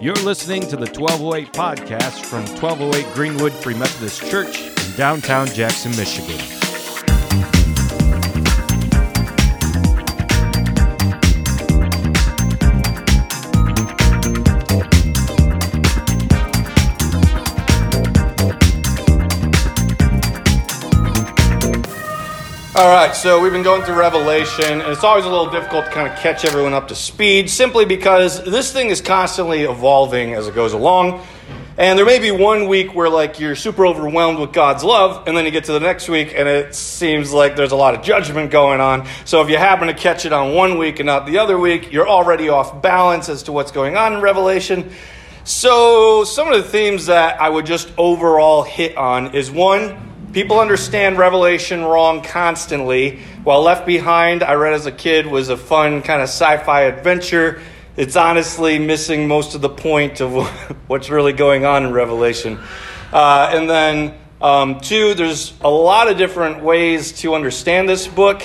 You're listening to the 1208 podcast from 1208 Greenwood Free Methodist Church in downtown Jackson, Michigan. All right, so we've been going through Revelation, and it's always a little difficult to kind of catch everyone up to speed simply because this thing is constantly evolving as it goes along. And there may be one week where like you're super overwhelmed with God's love, and then you get to the next week and it seems like there's a lot of judgment going on. So if you happen to catch it on one week and not the other week, you're already off balance as to what's going on in Revelation. So some of the themes that I would just overall hit on is one, People understand Revelation wrong constantly. While Left Behind, I read as a kid, was a fun kind of sci fi adventure. It's honestly missing most of the point of what's really going on in Revelation. Uh, and then, um, two, there's a lot of different ways to understand this book.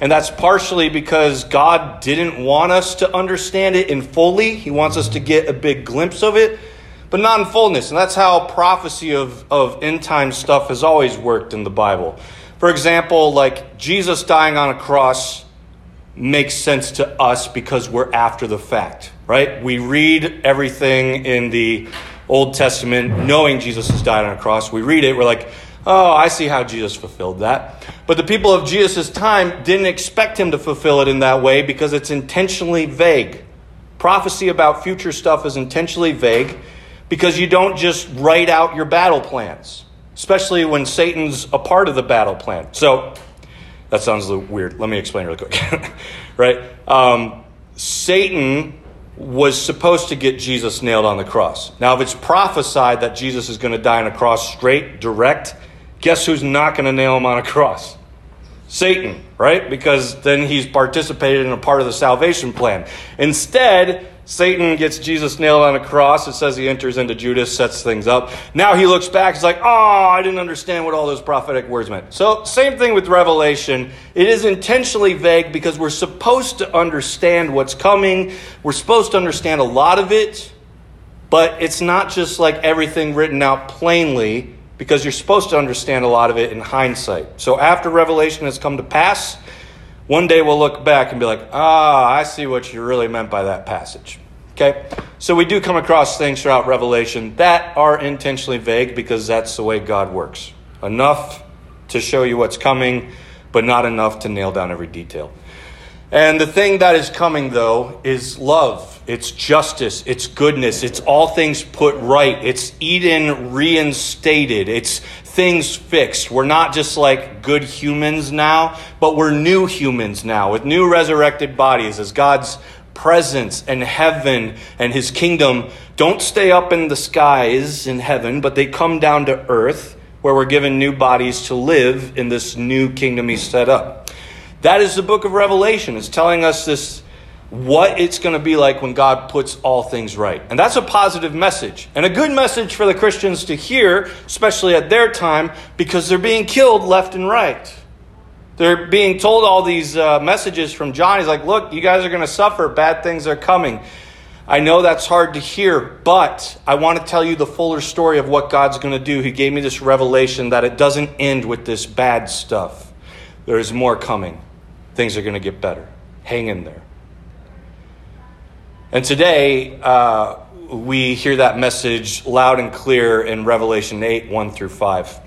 And that's partially because God didn't want us to understand it in fully. He wants us to get a big glimpse of it but not in fullness. And that's how prophecy of, of end time stuff has always worked in the Bible. For example, like Jesus dying on a cross makes sense to us because we're after the fact, right? We read everything in the Old Testament knowing Jesus has died on a cross. We read it, we're like, oh, I see how Jesus fulfilled that. But the people of Jesus' time didn't expect him to fulfill it in that way because it's intentionally vague. Prophecy about future stuff is intentionally vague because you don't just write out your battle plans, especially when Satan's a part of the battle plan. So, that sounds a little weird. Let me explain really quick. right? Um, Satan was supposed to get Jesus nailed on the cross. Now, if it's prophesied that Jesus is going to die on a cross straight, direct, guess who's not going to nail him on a cross? Satan, right? Because then he's participated in a part of the salvation plan. Instead, Satan gets Jesus nailed on a cross. It says he enters into Judas, sets things up. Now he looks back. He's like, oh, I didn't understand what all those prophetic words meant. So, same thing with Revelation. It is intentionally vague because we're supposed to understand what's coming. We're supposed to understand a lot of it, but it's not just like everything written out plainly because you're supposed to understand a lot of it in hindsight. So, after Revelation has come to pass, one day we'll look back and be like, ah, I see what you really meant by that passage. Okay? So we do come across things throughout Revelation that are intentionally vague because that's the way God works. Enough to show you what's coming, but not enough to nail down every detail. And the thing that is coming, though, is love. It's justice. It's goodness. It's all things put right. It's Eden reinstated. It's things fixed. We're not just like good humans now, but we're new humans now with new resurrected bodies as God's presence and heaven and his kingdom don't stay up in the skies in heaven, but they come down to earth where we're given new bodies to live in this new kingdom he's set up. That is the book of Revelation. It's telling us this what it's going to be like when God puts all things right. And that's a positive message and a good message for the Christians to hear, especially at their time, because they're being killed left and right. They're being told all these uh, messages from John. He's like, look, you guys are going to suffer. Bad things are coming. I know that's hard to hear, but I want to tell you the fuller story of what God's going to do. He gave me this revelation that it doesn't end with this bad stuff. There is more coming. Things are going to get better. Hang in there. And today, uh, we hear that message loud and clear in Revelation 8 1 through 5.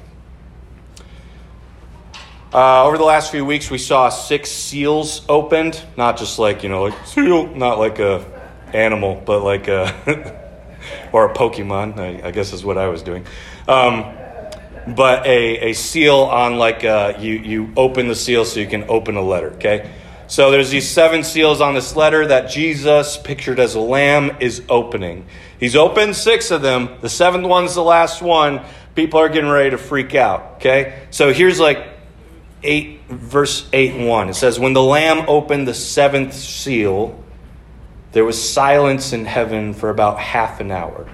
Uh, over the last few weeks, we saw six seals opened. Not just like, you know, like seal, not like a animal, but like a, or a Pokemon, I, I, guess is what I was doing. Um, but a, a seal on like, a, uh, you, you open the seal so you can open a letter, okay? So there's these seven seals on this letter that Jesus, pictured as a lamb, is opening. He's opened six of them. The seventh one's the last one. People are getting ready to freak out. Okay? So here's like 8, verse 8 and 1. It says, When the lamb opened the seventh seal, there was silence in heaven for about half an hour.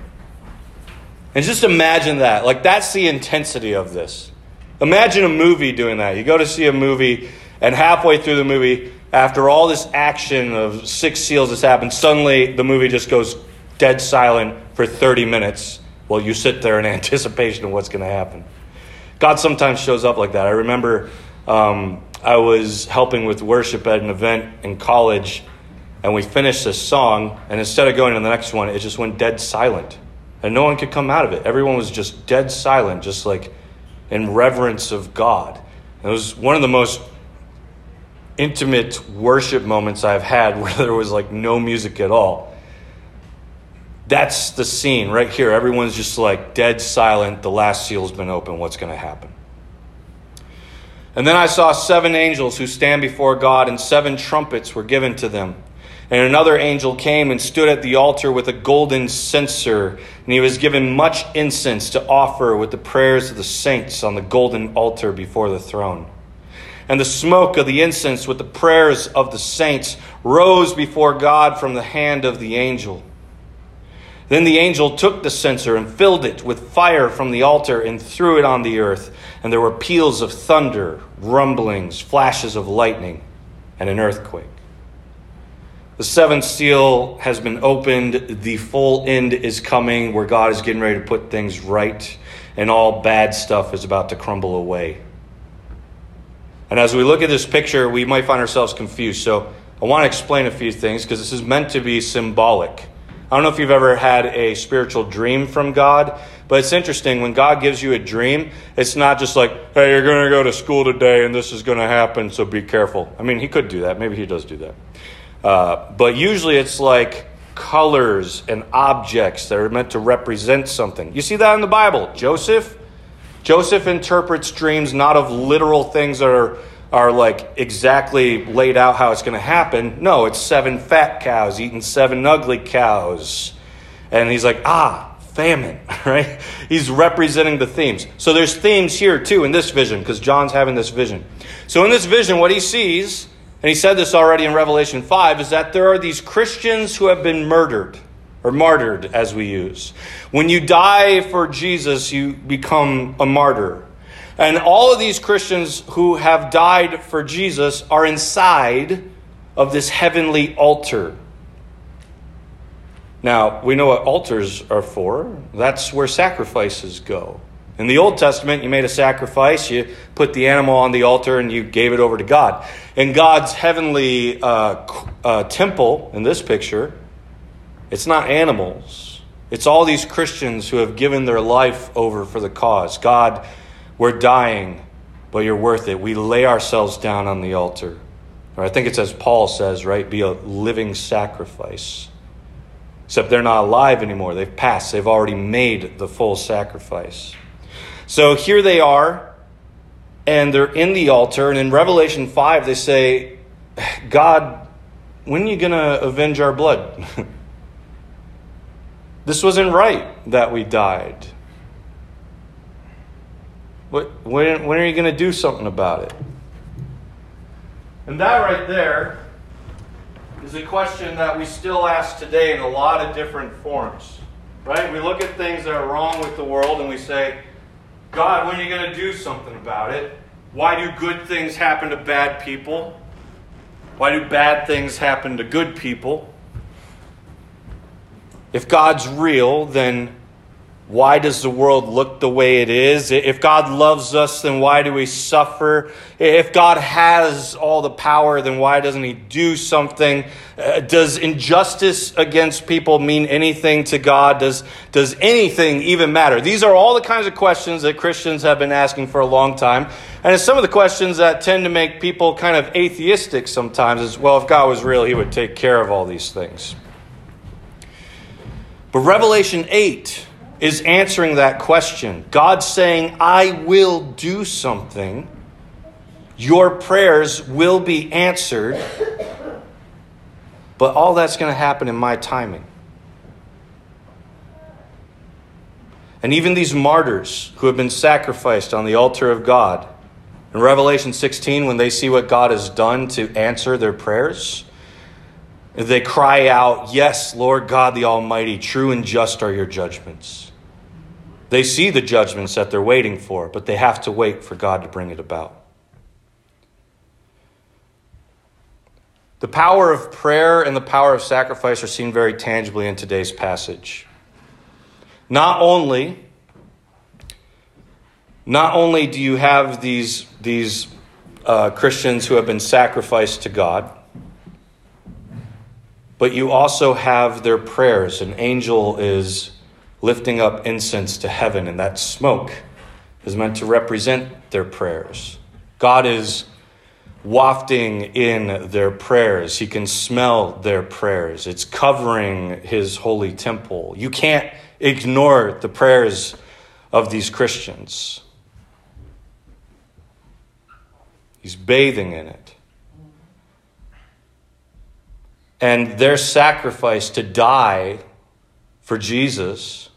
And just imagine that. Like, that's the intensity of this. Imagine a movie doing that. You go to see a movie, and halfway through the movie, after all this action of six seals has happened, suddenly the movie just goes dead silent for 30 minutes while you sit there in anticipation of what's going to happen. God sometimes shows up like that. I remember um, I was helping with worship at an event in college, and we finished this song, and instead of going to the next one, it just went dead silent. And no one could come out of it. Everyone was just dead silent, just like in reverence of God. It was one of the most intimate worship moments I've had where there was like no music at all. That's the scene right here. Everyone's just like dead silent. The last seal's been opened. What's going to happen? And then I saw seven angels who stand before God, and seven trumpets were given to them. And another angel came and stood at the altar with a golden censer, and he was given much incense to offer with the prayers of the saints on the golden altar before the throne. And the smoke of the incense with the prayers of the saints rose before God from the hand of the angel. Then the angel took the censer and filled it with fire from the altar and threw it on the earth. And there were peals of thunder, rumblings, flashes of lightning, and an earthquake. The seventh seal has been opened. The full end is coming where God is getting ready to put things right, and all bad stuff is about to crumble away. And as we look at this picture, we might find ourselves confused. So I want to explain a few things because this is meant to be symbolic. I don't know if you've ever had a spiritual dream from God, but it's interesting. When God gives you a dream, it's not just like, hey, you're going to go to school today and this is going to happen, so be careful. I mean, He could do that. Maybe He does do that. Uh, but usually it's like colors and objects that are meant to represent something. You see that in the Bible. Joseph, Joseph interprets dreams not of literal things that are are like exactly laid out how it's going to happen. No, it's seven fat cows eating seven ugly cows. And he's like, ah, famine, right? He's representing the themes. So there's themes here too in this vision because John's having this vision. So in this vision, what he sees, and he said this already in Revelation 5, is that there are these Christians who have been murdered or martyred as we use. When you die for Jesus, you become a martyr. And all of these Christians who have died for Jesus are inside of this heavenly altar. Now, we know what altars are for. That's where sacrifices go. In the Old Testament, you made a sacrifice, you put the animal on the altar, and you gave it over to God. In God's heavenly uh, uh, temple, in this picture, it's not animals. It's all these Christians who have given their life over for the cause. God we're dying, but you're worth it. We lay ourselves down on the altar. Or I think it's as Paul says, right? Be a living sacrifice. Except they're not alive anymore. They've passed. They've already made the full sacrifice. So here they are, and they're in the altar. And in Revelation 5, they say, God, when are you going to avenge our blood? this wasn't right that we died. What, when, when are you going to do something about it? And that right there is a question that we still ask today in a lot of different forms. Right? We look at things that are wrong with the world and we say, God, when are you going to do something about it? Why do good things happen to bad people? Why do bad things happen to good people? If God's real, then why does the world look the way it is? If God loves us, then why do we suffer? If God has all the power, then why doesn't He do something? Uh, does injustice against people mean anything to God? Does, does anything even matter? These are all the kinds of questions that Christians have been asking for a long time. And it's some of the questions that tend to make people kind of atheistic sometimes as well. If God was real, He would take care of all these things. But Revelation 8 is answering that question. God saying, I will do something. Your prayers will be answered. But all that's going to happen in my timing. And even these martyrs who have been sacrificed on the altar of God, in Revelation 16, when they see what God has done to answer their prayers, they cry out, Yes, Lord God the Almighty, true and just are your judgments. They see the judgments that they're waiting for, but they have to wait for God to bring it about. The power of prayer and the power of sacrifice are seen very tangibly in today's passage. Not only, not only do you have these, these uh, Christians who have been sacrificed to God, but you also have their prayers. An angel is lifting up incense to heaven, and that smoke is meant to represent their prayers. God is wafting in their prayers. He can smell their prayers. It's covering his holy temple. You can't ignore the prayers of these Christians. He's bathing in it. And their sacrifice to die for Jesus,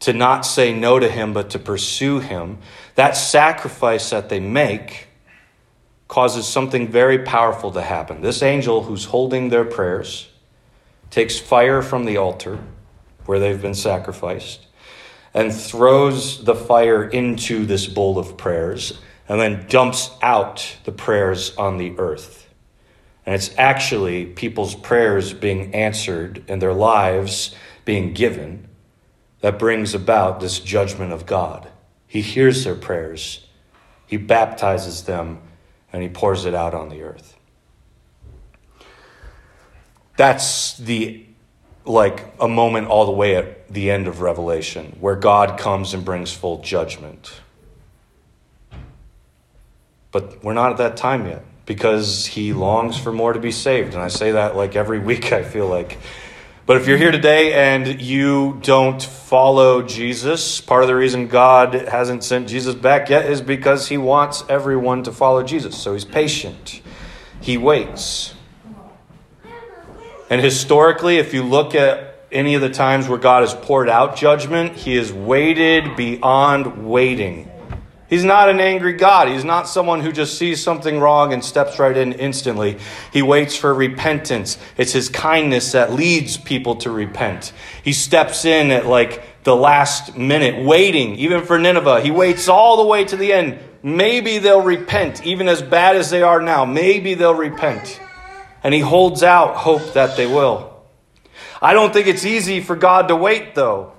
to not say no to him, but to pursue him, that sacrifice that they make causes something very powerful to happen. This angel who's holding their prayers takes fire from the altar where they've been sacrificed and throws the fire into this bowl of prayers and then dumps out the prayers on the earth. And it's actually people's prayers being answered and their lives being given that brings about this judgment of God. He hears their prayers, He baptizes them and he pours it out on the earth. That's the like a moment all the way at the end of Revelation where God comes and brings full judgment. But we're not at that time yet because he longs for more to be saved. And I say that like every week, I feel like. But if you're here today and you don't follow Jesus, part of the reason God hasn't sent Jesus back yet is because he wants everyone to follow Jesus. So he's patient, he waits. And historically, if you look at any of the times where God has poured out judgment, he has waited beyond waiting. He's not an angry God. He's not someone who just sees something wrong and steps right in instantly. He waits for repentance. It's his kindness that leads people to repent. He steps in at like the last minute, waiting, even for Nineveh. He waits all the way to the end. Maybe they'll repent, even as bad as they are now. Maybe they'll repent. And he holds out hope that they will. I don't think it's easy for God to wait, though.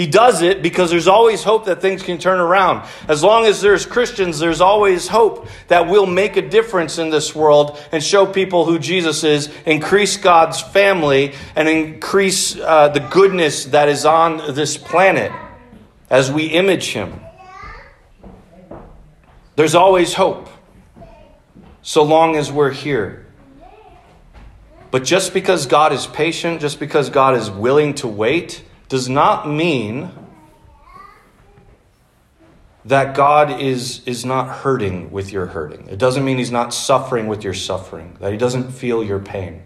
He does it because there's always hope that things can turn around. As long as there's Christians, there's always hope that we'll make a difference in this world and show people who Jesus is, increase God's family, and increase uh, the goodness that is on this planet as we image Him. There's always hope, so long as we're here. But just because God is patient, just because God is willing to wait, does not mean that God is, is not hurting with your hurting. It doesn't mean He's not suffering with your suffering, that He doesn't feel your pain.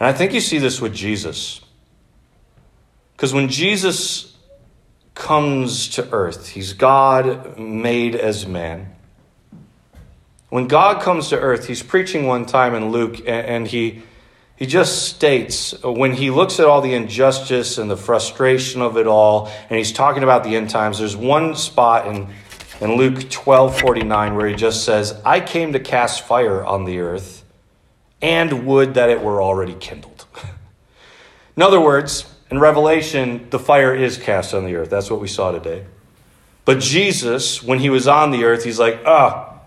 And I think you see this with Jesus. Because when Jesus comes to earth, He's God made as man. When God comes to earth, He's preaching one time in Luke, and He he just states uh, when he looks at all the injustice and the frustration of it all, and he's talking about the end times, there's one spot in, in Luke 12 49 where he just says, I came to cast fire on the earth, and would that it were already kindled. in other words, in Revelation, the fire is cast on the earth. That's what we saw today. But Jesus, when he was on the earth, he's like, ah,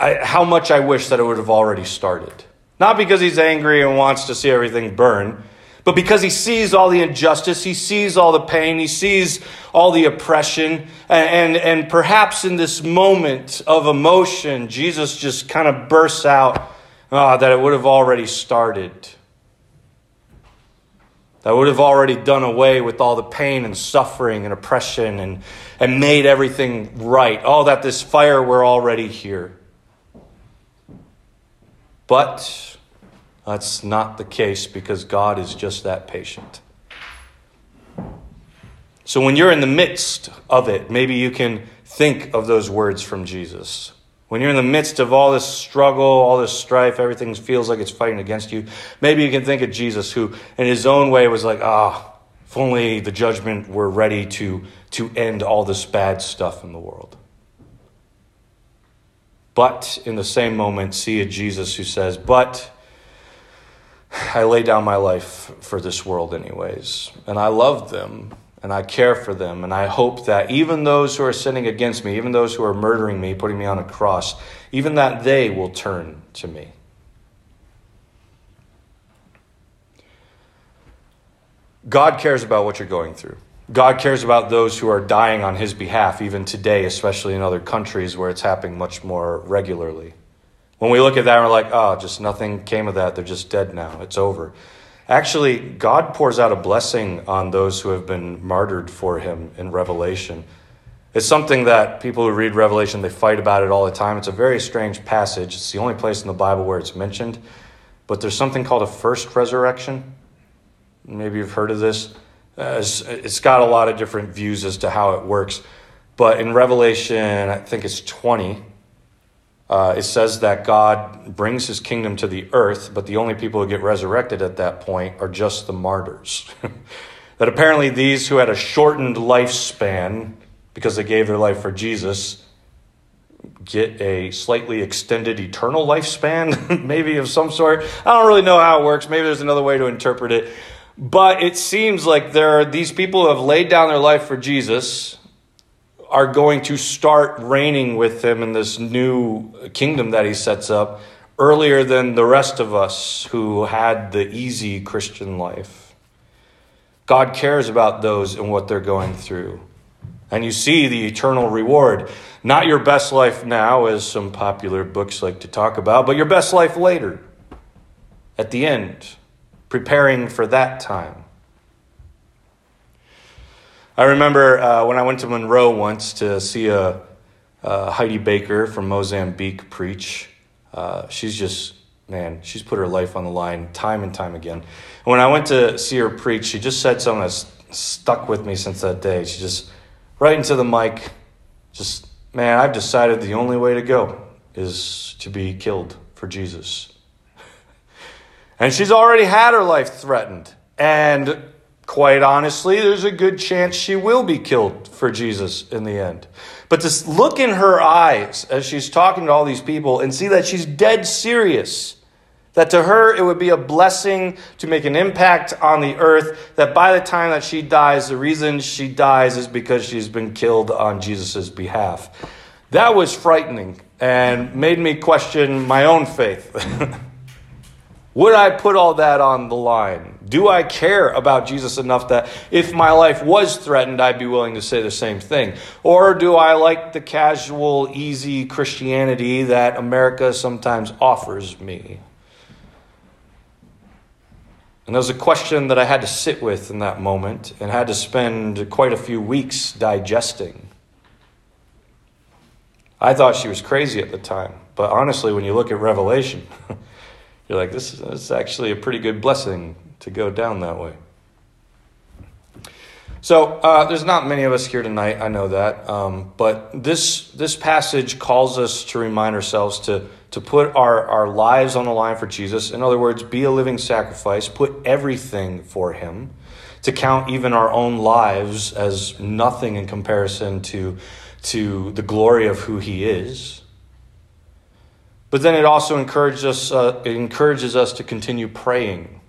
oh, how much I wish that it would have already started. Not because he's angry and wants to see everything burn, but because he sees all the injustice, he sees all the pain, he sees all the oppression, and, and, and perhaps in this moment of emotion, Jesus just kind of bursts out oh, that it would have already started. That would have already done away with all the pain and suffering and oppression and, and made everything right. Oh, that this fire were already here. But that's not the case because God is just that patient. So when you're in the midst of it, maybe you can think of those words from Jesus. When you're in the midst of all this struggle, all this strife, everything feels like it's fighting against you, maybe you can think of Jesus who, in his own way, was like, ah, if only the judgment were ready to, to end all this bad stuff in the world. but in the same moment see a Jesus who says, But I lay down my life for this world, anyways, and I love them. And I care for them. And I hope that even those who are sinning against me, even those who are murdering me, putting me on a cross, even that they will turn to me. God cares about what you're going through. God cares about those who are dying on his behalf, even today, especially in other countries where it's happening much more regularly. When we look at that, we're like, oh, just nothing came of that. They're just dead now. It's over. Actually, God pours out a blessing on those who have been martyred for him in Revelation. It's something that people who read Revelation, they fight about it all the time. It's a very strange passage. It's the only place in the Bible where it's mentioned. But there's something called a first resurrection. Maybe you've heard of this. Uh, it's got a lot of different views as to how it works. But in Revelation, I think it's 20, uh, it says that God brings his kingdom to the earth, but the only people who get resurrected at that point are just the martyrs. that apparently these who had a shortened lifespan because they gave their life for Jesus get a slightly extended eternal lifespan, maybe of some sort. I don't really know how it works. Maybe there's another way to interpret it. But it seems like there are these people who have laid down their life for Jesus are going to start reigning with him in this new kingdom that he sets up earlier than the rest of us who had the easy Christian life. God cares about those and what they're going through. And you see the eternal reward. Not your best life now, as some popular books like to talk about, but your best life later, at the end preparing for that time. I remember uh, when I went to Monroe once to see a, a Heidi Baker from Mozambique preach. Uh, she's just, man, she's put her life on the line time and time again. And when I went to see her preach, she just said something that's stuck with me since that day. She just, right into the mic, just, man, I've decided the only way to go is to be killed for Jesus. And she's already had her life threatened. And quite honestly, there's a good chance she will be killed for Jesus in the end. But to look in her eyes as she's talking to all these people and see that she's dead serious, that to her it would be a blessing to make an impact on the earth, that by the time that she dies, the reason she dies is because she's been killed on Jesus' behalf. That was frightening and made me question my own faith. Would I put all that on the line? Do I care about Jesus enough that if my life was threatened, I'd be willing to say the same thing? Or do I like the casual, easy Christianity that America sometimes offers me? And that was a question that I had to sit with in that moment and had to spend quite a few weeks digesting. I thought she was crazy at the time, but honestly, when you look at Revelation, you're like, this is actually a pretty good blessing to go down that way. So uh, there's not many of us here tonight. I know that, um, but this this passage calls us to remind ourselves to to put our our lives on the line for Jesus. In other words, be a living sacrifice. Put everything for Him. To count even our own lives as nothing in comparison to to the glory of who He is. But then it also encourages us, uh, it encourages us to continue praying.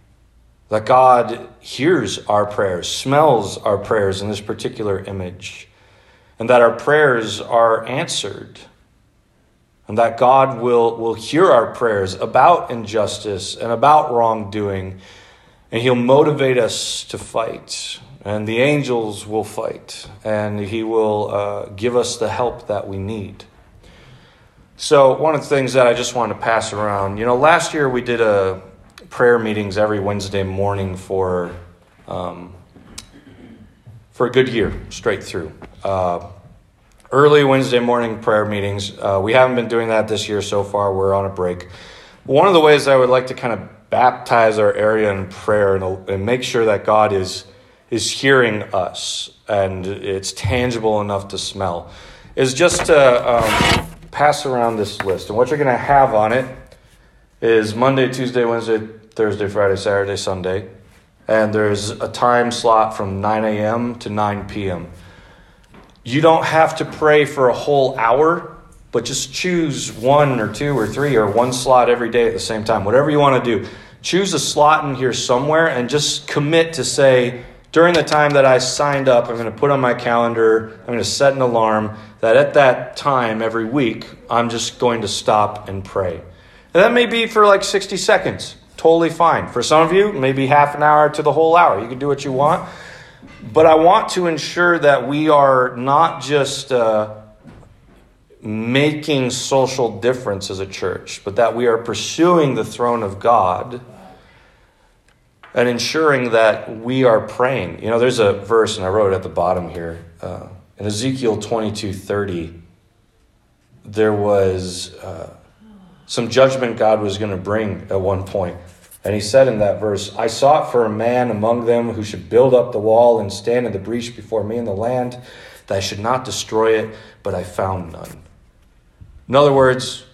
That God hears our prayers, smells our prayers in this particular image, and that our prayers are answered. And that God will, will hear our prayers about injustice and about wrongdoing, and He'll motivate us to fight. And the angels will fight, and He will uh, give us the help that we need. So, one of the things that I just want to pass around, you know, last year we did a prayer meetings every Wednesday morning for um, for a good year straight through. Uh, early Wednesday morning prayer meetings. Uh, we haven't been doing that this year so far. We're on a break. One of the ways I would like to kind of baptize our area in prayer and, and make sure that God is is hearing us and it's tangible enough to smell is just to. Um, pass around this list. And what you're going to have on it is Monday, Tuesday, Wednesday, Thursday, Friday, Saturday, Sunday. And there's a time slot from 9 a.m. to 9 p.m. You don't have to pray for a whole hour. but just choose one or two or three or one slot every day at the same time. Whatever you want to do. Choose a slot in here somewhere and just commit to say, during the time that I signed up, I'm going to put on my calendar, I'm going to set an alarm that at that time every week, I'm just going to stop and pray. And that may be for like 60 seconds. Totally fine. For some of you, maybe half an hour to the whole hour. You can do what you want. But I want to ensure that we are not just uh, making social difference as a church, but that we are pursuing the throne of God and ensuring that we are praying. You know, there's a verse, and I wrote it at the bottom here. Uh, in Ezekiel 22 30, there was uh, some judgment God was going to bring at one point. And he said in that verse, I sought for a man among them who should build up the wall and stand in the breach before me in the land, that I should not destroy it, but I found none. In other words,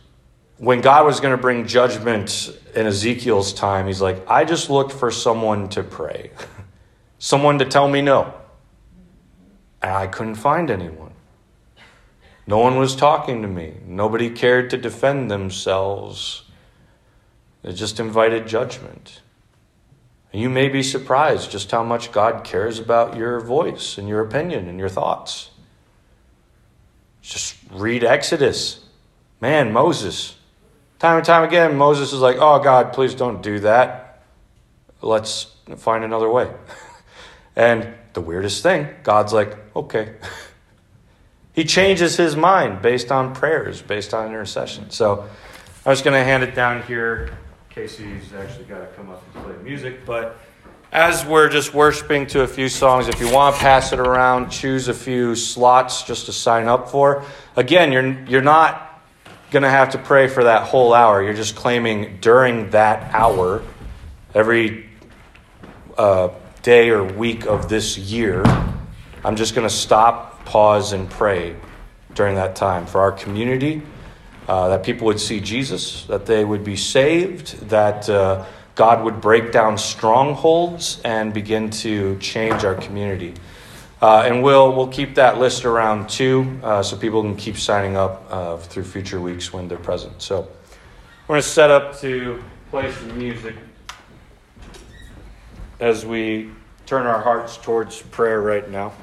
when God was going to bring judgment in Ezekiel's time, he's like, I just looked for someone to pray, someone to tell me no. And I couldn't find anyone. No one was talking to me. Nobody cared to defend themselves. They just invited judgment. And you may be surprised just how much God cares about your voice and your opinion and your thoughts. Just read Exodus. Man, Moses Time and time again, Moses is like, oh, God, please don't do that. Let's find another way. and the weirdest thing, God's like, okay. he changes his mind based on prayers, based on intercession. So I'm just going to hand it down here. Casey's actually got to come up and play music. But as we're just worshiping to a few songs, if you want to pass it around, choose a few slots just to sign up for. Again, you're, you're not going to have to pray for that whole hour. You're just claiming during that hour, every uh, day or week of this year, I'm just going to stop, pause, and pray during that time for our community, uh, that people would see Jesus, that they would be saved, that uh, God would break down strongholds and begin to change our community. Uh, and we'll, we'll keep that list around too, uh, so people can keep signing up uh, through future weeks when they're present. So we're going to set up to play some music as we turn our hearts towards prayer right now.